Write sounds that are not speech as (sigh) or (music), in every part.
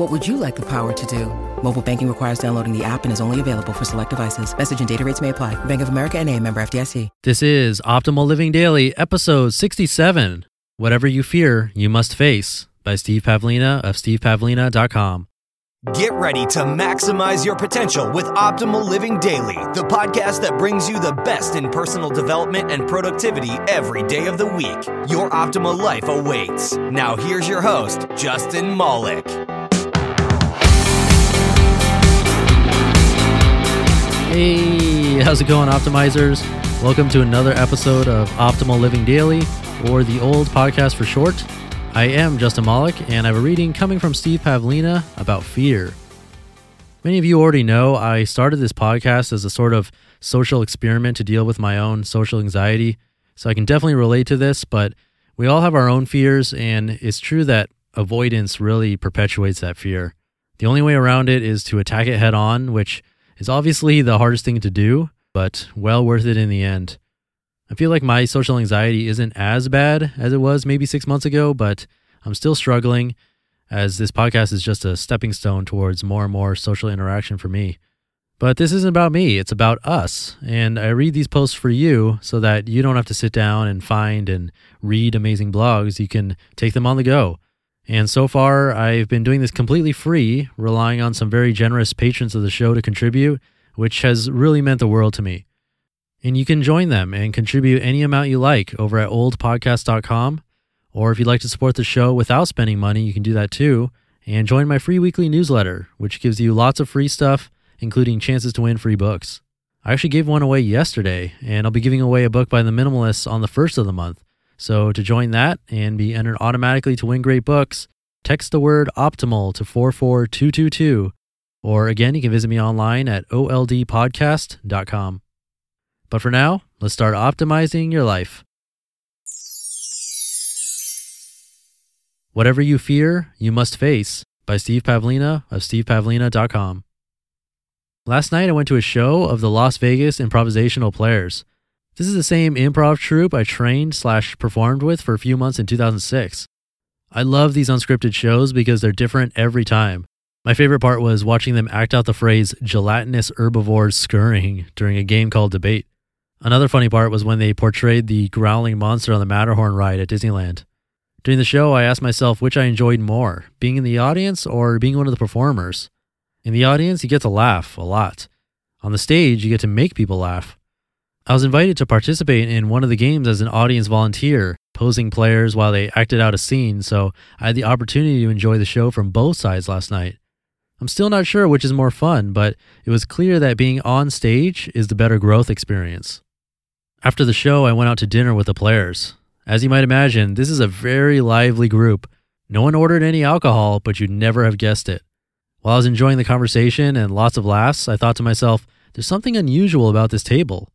What would you like the power to do? Mobile banking requires downloading the app and is only available for select devices. Message and data rates may apply. Bank of America and a member FDIC. This is Optimal Living Daily, episode 67. Whatever you fear, you must face by Steve Pavlina of stevepavlina.com. Get ready to maximize your potential with Optimal Living Daily, the podcast that brings you the best in personal development and productivity every day of the week. Your optimal life awaits. Now, here's your host, Justin Malik. How's it going, Optimizers? Welcome to another episode of Optimal Living Daily, or the old podcast for short. I am Justin Malik, and I have a reading coming from Steve Pavlina about fear. Many of you already know I started this podcast as a sort of social experiment to deal with my own social anxiety, so I can definitely relate to this, but we all have our own fears, and it's true that avoidance really perpetuates that fear. The only way around it is to attack it head on, which is obviously the hardest thing to do, but well worth it in the end. I feel like my social anxiety isn't as bad as it was maybe six months ago, but I'm still struggling as this podcast is just a stepping stone towards more and more social interaction for me. But this isn't about me, it's about us. And I read these posts for you so that you don't have to sit down and find and read amazing blogs. You can take them on the go. And so far, I've been doing this completely free, relying on some very generous patrons of the show to contribute, which has really meant the world to me. And you can join them and contribute any amount you like over at oldpodcast.com. Or if you'd like to support the show without spending money, you can do that too. And join my free weekly newsletter, which gives you lots of free stuff, including chances to win free books. I actually gave one away yesterday, and I'll be giving away a book by the Minimalists on the first of the month. So to join that and be entered automatically to win great books, text the word optimal to 44222. Or again, you can visit me online at oldpodcast.com. But for now, let's start optimizing your life. Whatever you fear, you must face by Steve Pavlina of stevepavlina.com. Last night I went to a show of the Las Vegas Improvisational Players. This is the same improv troupe I trained slash performed with for a few months in 2006. I love these unscripted shows because they're different every time. My favorite part was watching them act out the phrase gelatinous herbivores scurrying during a game called Debate. Another funny part was when they portrayed the growling monster on the Matterhorn ride at Disneyland. During the show, I asked myself which I enjoyed more, being in the audience or being one of the performers. In the audience, you get to laugh a lot. On the stage, you get to make people laugh. I was invited to participate in one of the games as an audience volunteer, posing players while they acted out a scene, so I had the opportunity to enjoy the show from both sides last night. I'm still not sure which is more fun, but it was clear that being on stage is the better growth experience. After the show, I went out to dinner with the players. As you might imagine, this is a very lively group. No one ordered any alcohol, but you'd never have guessed it. While I was enjoying the conversation and lots of laughs, I thought to myself, there's something unusual about this table.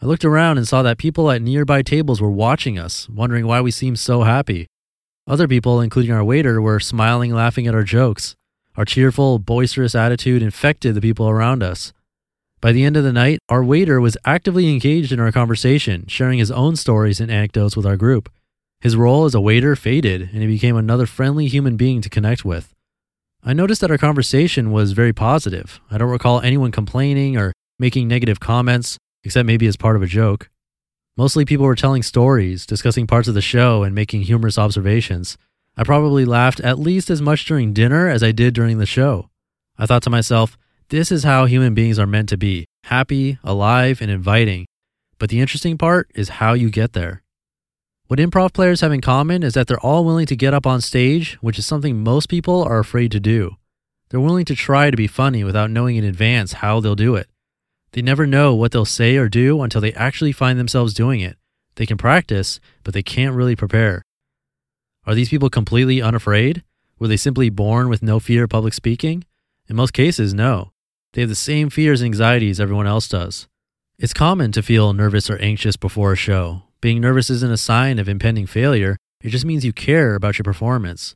I looked around and saw that people at nearby tables were watching us, wondering why we seemed so happy. Other people, including our waiter, were smiling, laughing at our jokes. Our cheerful, boisterous attitude infected the people around us. By the end of the night, our waiter was actively engaged in our conversation, sharing his own stories and anecdotes with our group. His role as a waiter faded, and he became another friendly human being to connect with. I noticed that our conversation was very positive. I don't recall anyone complaining or making negative comments, except maybe as part of a joke. Mostly people were telling stories, discussing parts of the show, and making humorous observations. I probably laughed at least as much during dinner as I did during the show. I thought to myself, this is how human beings are meant to be happy, alive, and inviting. But the interesting part is how you get there. What improv players have in common is that they're all willing to get up on stage, which is something most people are afraid to do. They're willing to try to be funny without knowing in advance how they'll do it. They never know what they'll say or do until they actually find themselves doing it. They can practice, but they can't really prepare. Are these people completely unafraid? Were they simply born with no fear of public speaking? In most cases, no. They have the same fears and anxieties everyone else does. It's common to feel nervous or anxious before a show. Being nervous isn't a sign of impending failure, it just means you care about your performance.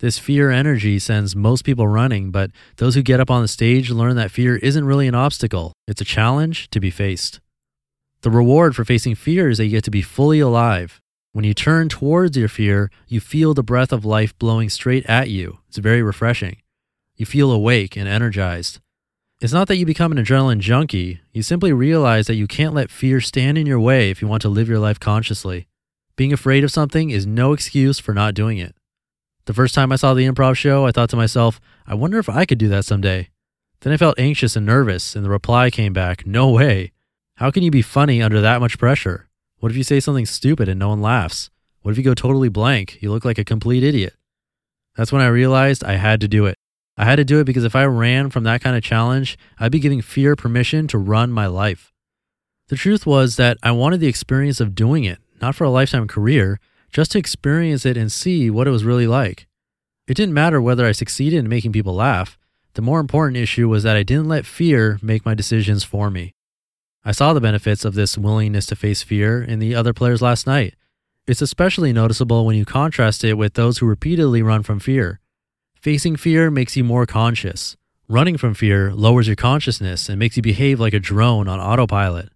This fear energy sends most people running, but those who get up on the stage learn that fear isn't really an obstacle, it's a challenge to be faced. The reward for facing fear is that you get to be fully alive. When you turn towards your fear, you feel the breath of life blowing straight at you. It's very refreshing. You feel awake and energized. It's not that you become an adrenaline junkie, you simply realize that you can't let fear stand in your way if you want to live your life consciously. Being afraid of something is no excuse for not doing it. The first time I saw the improv show, I thought to myself, I wonder if I could do that someday. Then I felt anxious and nervous, and the reply came back, No way. How can you be funny under that much pressure? What if you say something stupid and no one laughs? What if you go totally blank? You look like a complete idiot. That's when I realized I had to do it. I had to do it because if I ran from that kind of challenge, I'd be giving fear permission to run my life. The truth was that I wanted the experience of doing it, not for a lifetime career, just to experience it and see what it was really like. It didn't matter whether I succeeded in making people laugh. The more important issue was that I didn't let fear make my decisions for me. I saw the benefits of this willingness to face fear in the other players last night. It's especially noticeable when you contrast it with those who repeatedly run from fear. Facing fear makes you more conscious. Running from fear lowers your consciousness and makes you behave like a drone on autopilot.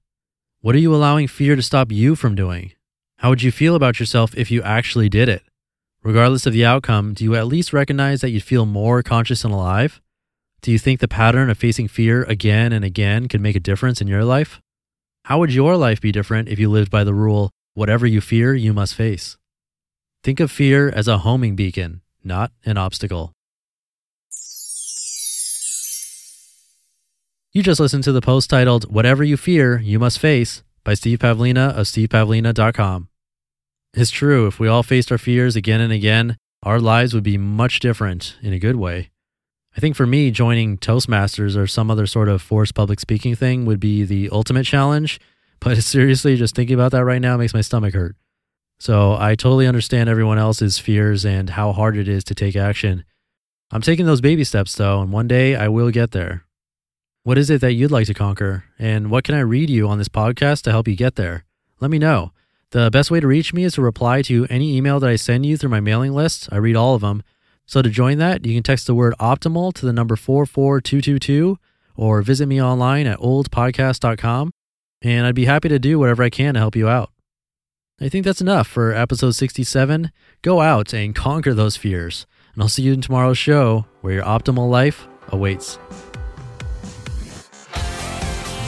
What are you allowing fear to stop you from doing? How would you feel about yourself if you actually did it? Regardless of the outcome, do you at least recognize that you'd feel more conscious and alive? Do you think the pattern of facing fear again and again could make a difference in your life? How would your life be different if you lived by the rule, whatever you fear, you must face? Think of fear as a homing beacon, not an obstacle. You just listened to the post titled, Whatever You Fear, You Must Face by Steve Pavlina of stevepavlina.com. It's true, if we all faced our fears again and again, our lives would be much different in a good way. I think for me, joining Toastmasters or some other sort of forced public speaking thing would be the ultimate challenge. (laughs) But seriously, just thinking about that right now makes my stomach hurt. So I totally understand everyone else's fears and how hard it is to take action. I'm taking those baby steps though, and one day I will get there. What is it that you'd like to conquer? And what can I read you on this podcast to help you get there? Let me know. The best way to reach me is to reply to any email that I send you through my mailing list. I read all of them. So to join that, you can text the word optimal to the number 44222 or visit me online at oldpodcast.com. And I'd be happy to do whatever I can to help you out. I think that's enough for episode 67. Go out and conquer those fears. And I'll see you in tomorrow's show where your optimal life awaits.